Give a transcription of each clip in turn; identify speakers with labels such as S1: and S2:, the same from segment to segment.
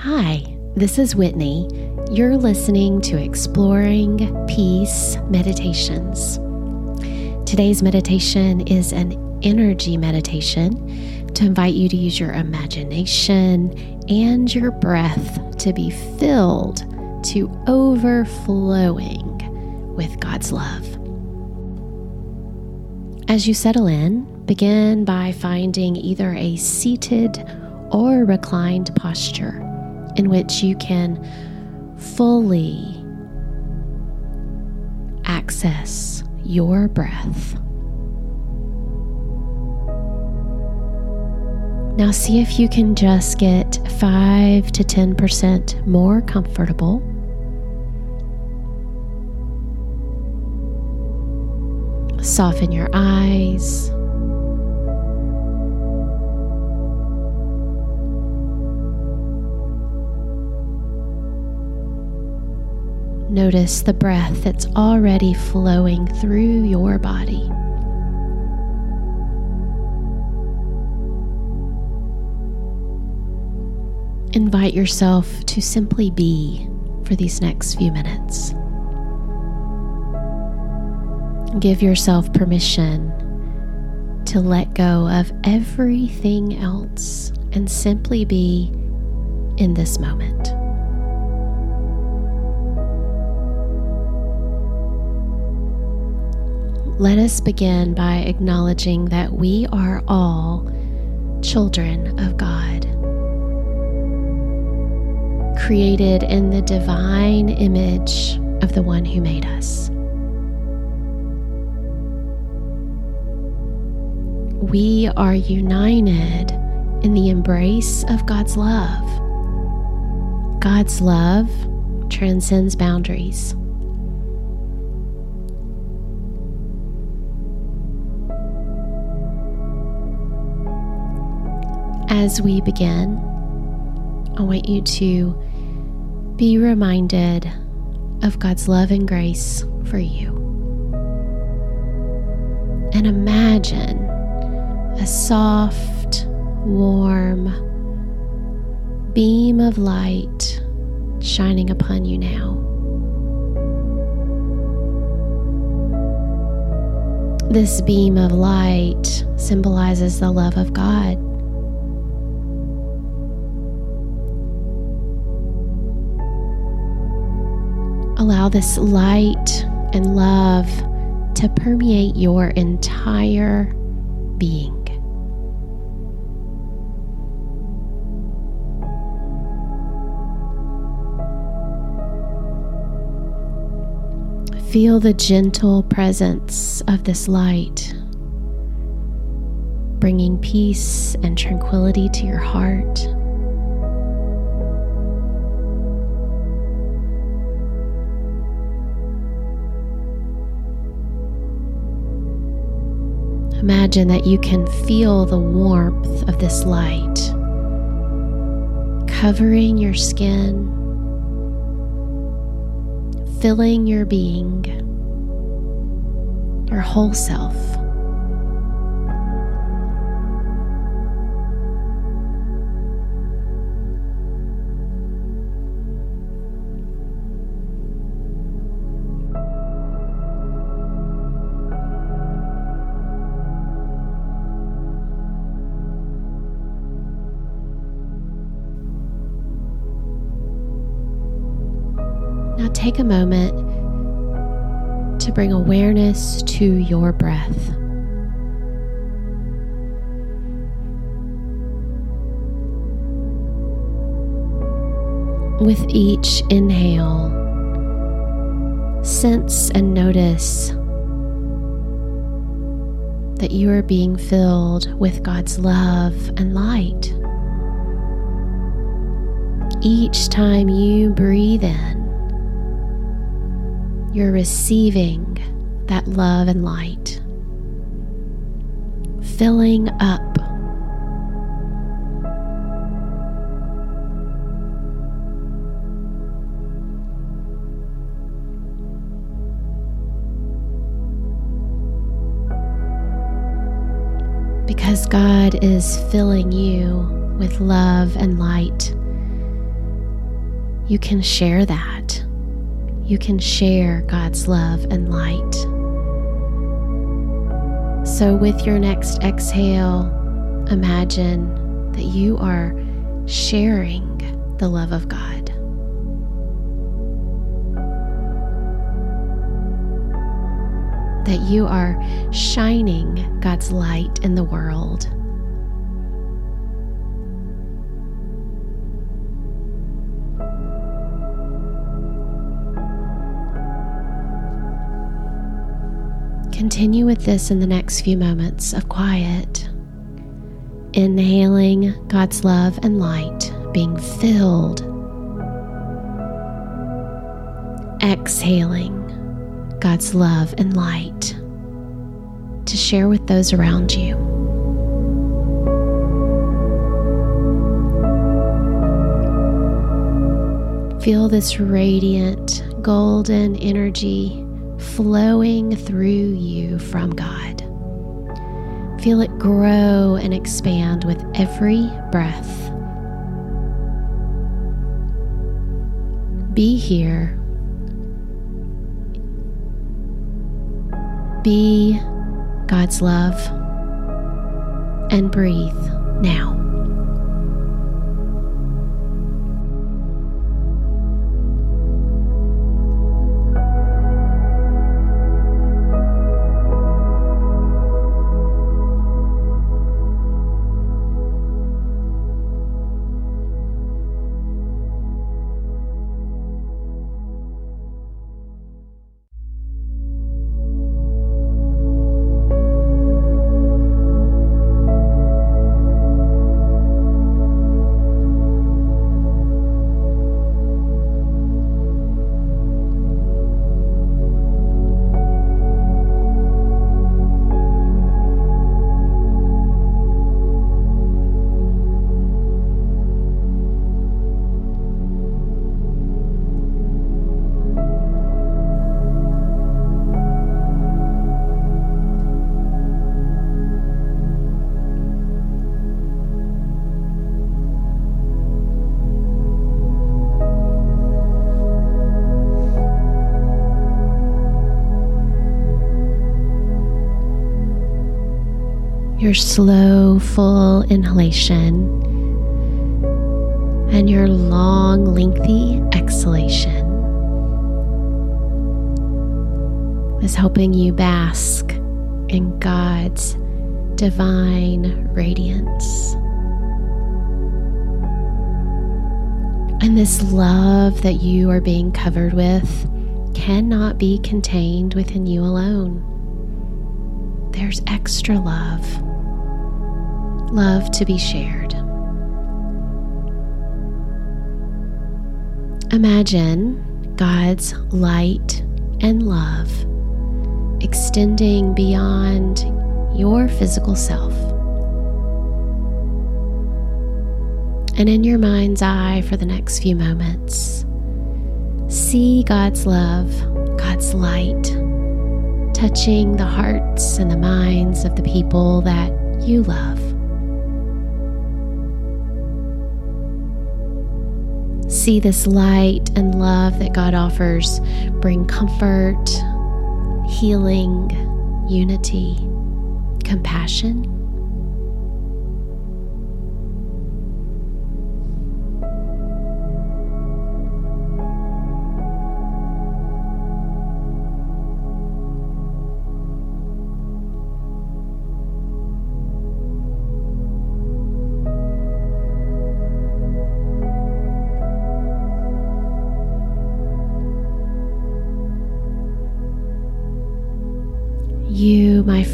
S1: Hi, this is Whitney. You're listening to Exploring Peace Meditations. Today's meditation is an energy meditation to invite you to use your imagination and your breath to be filled to overflowing with God's love. As you settle in, begin by finding either a seated or reclined posture in which you can fully access your breath. Now, see if you can just get 5 to 10% more comfortable. Soften your eyes. Notice the breath that's already flowing through your body. Invite yourself to simply be for these next few minutes. Give yourself permission to let go of everything else and simply be in this moment. Let us begin by acknowledging that we are all children of God, created in the divine image of the one who made us. We are united in the embrace of God's love. God's love transcends boundaries. As we begin, I want you to be reminded of God's love and grace for you. And imagine a soft, warm beam of light shining upon you now. This beam of light symbolizes the love of God Allow this light and love to permeate your entire being. Feel the gentle presence of this light, bringing peace and tranquility to your heart. Imagine that you can feel the warmth of this light covering your skin, filling your being, your whole self. Now take a moment to bring awareness to your breath. With each inhale, sense and notice that you are being filled with God's love and light. Each time you breathe in, you're receiving that love and light, filling up. Because God is filling you with love and light, you can share that. You can share God's love and light. So, with your next exhale, imagine that you are sharing the love of God. That you are shining God's light in the world. Continue with this in the next few moments of quiet. Inhaling God's love and light, being filled. Exhaling God's love and light to share with those around you. Feel this radiant golden energy flowing through you from God. Feel it grow and expand with every breath. Be here. Be God's love and breathe now. Your slow, full inhalation and your long, lengthy exhalation is helping you bask in God's divine radiance. And this love that you are being covered with cannot be contained within you alone. There's extra love love to be shared. Imagine God's light and love extending beyond your physical self. And in your mind's eye for the next few moments, see God's love, God's light, touching the hearts and the minds of the people that you love. See this light and love that God offers bring comfort, healing, unity, compassion.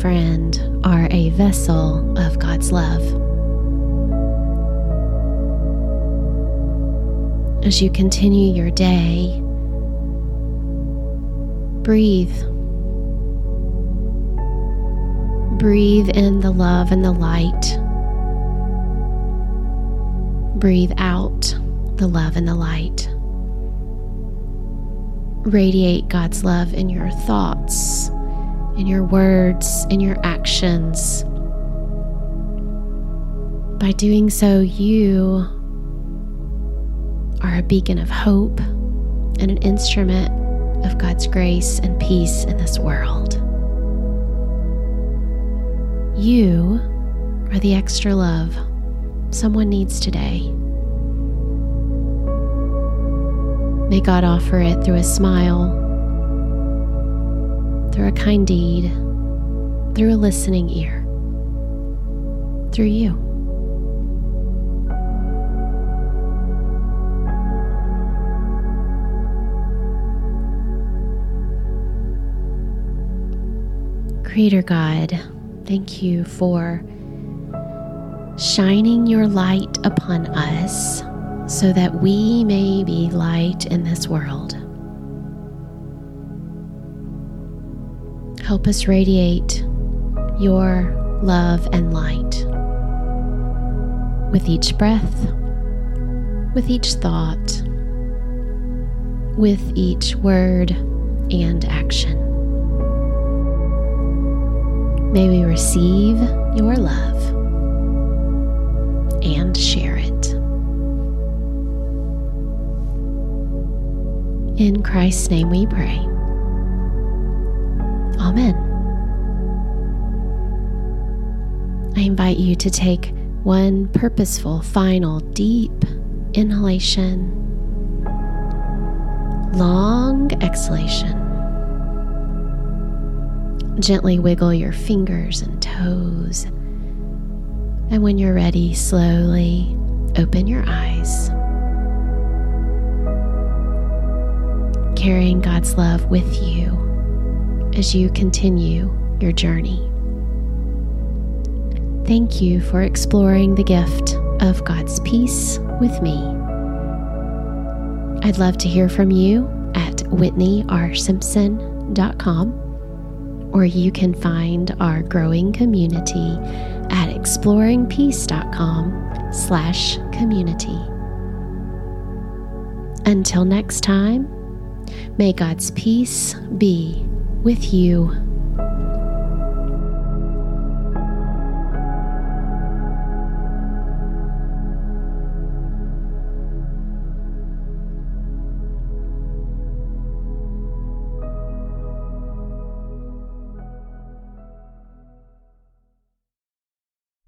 S1: Friend, are a vessel of God's love. As you continue your day, breathe. Breathe in the love and the light. Breathe out the love and the light. Radiate God's love in your thoughts in your words, in your actions. By doing so, you are a beacon of hope and an instrument of God's grace and peace in this world. You are the extra love someone needs today. May God offer it through a smile, through a kind deed, through a listening ear, through you. Creator God, thank you for shining your light upon us so that we may be light in this world. Help us radiate your love and light with each breath, with each thought, with each word and action. May we receive your love and share it. In Christ's name we pray. Amen. I invite you to take one purposeful, final, deep inhalation, long exhalation. Gently wiggle your fingers and toes. And when you're ready, slowly open your eyes. Carrying God's love with you as you continue your journey. Thank you for exploring the gift of God's peace with me. I'd love to hear from you at whitneyrsimpson.com or you can find our growing community at exploringpeace.com slash community. Until next time, may God's peace be with you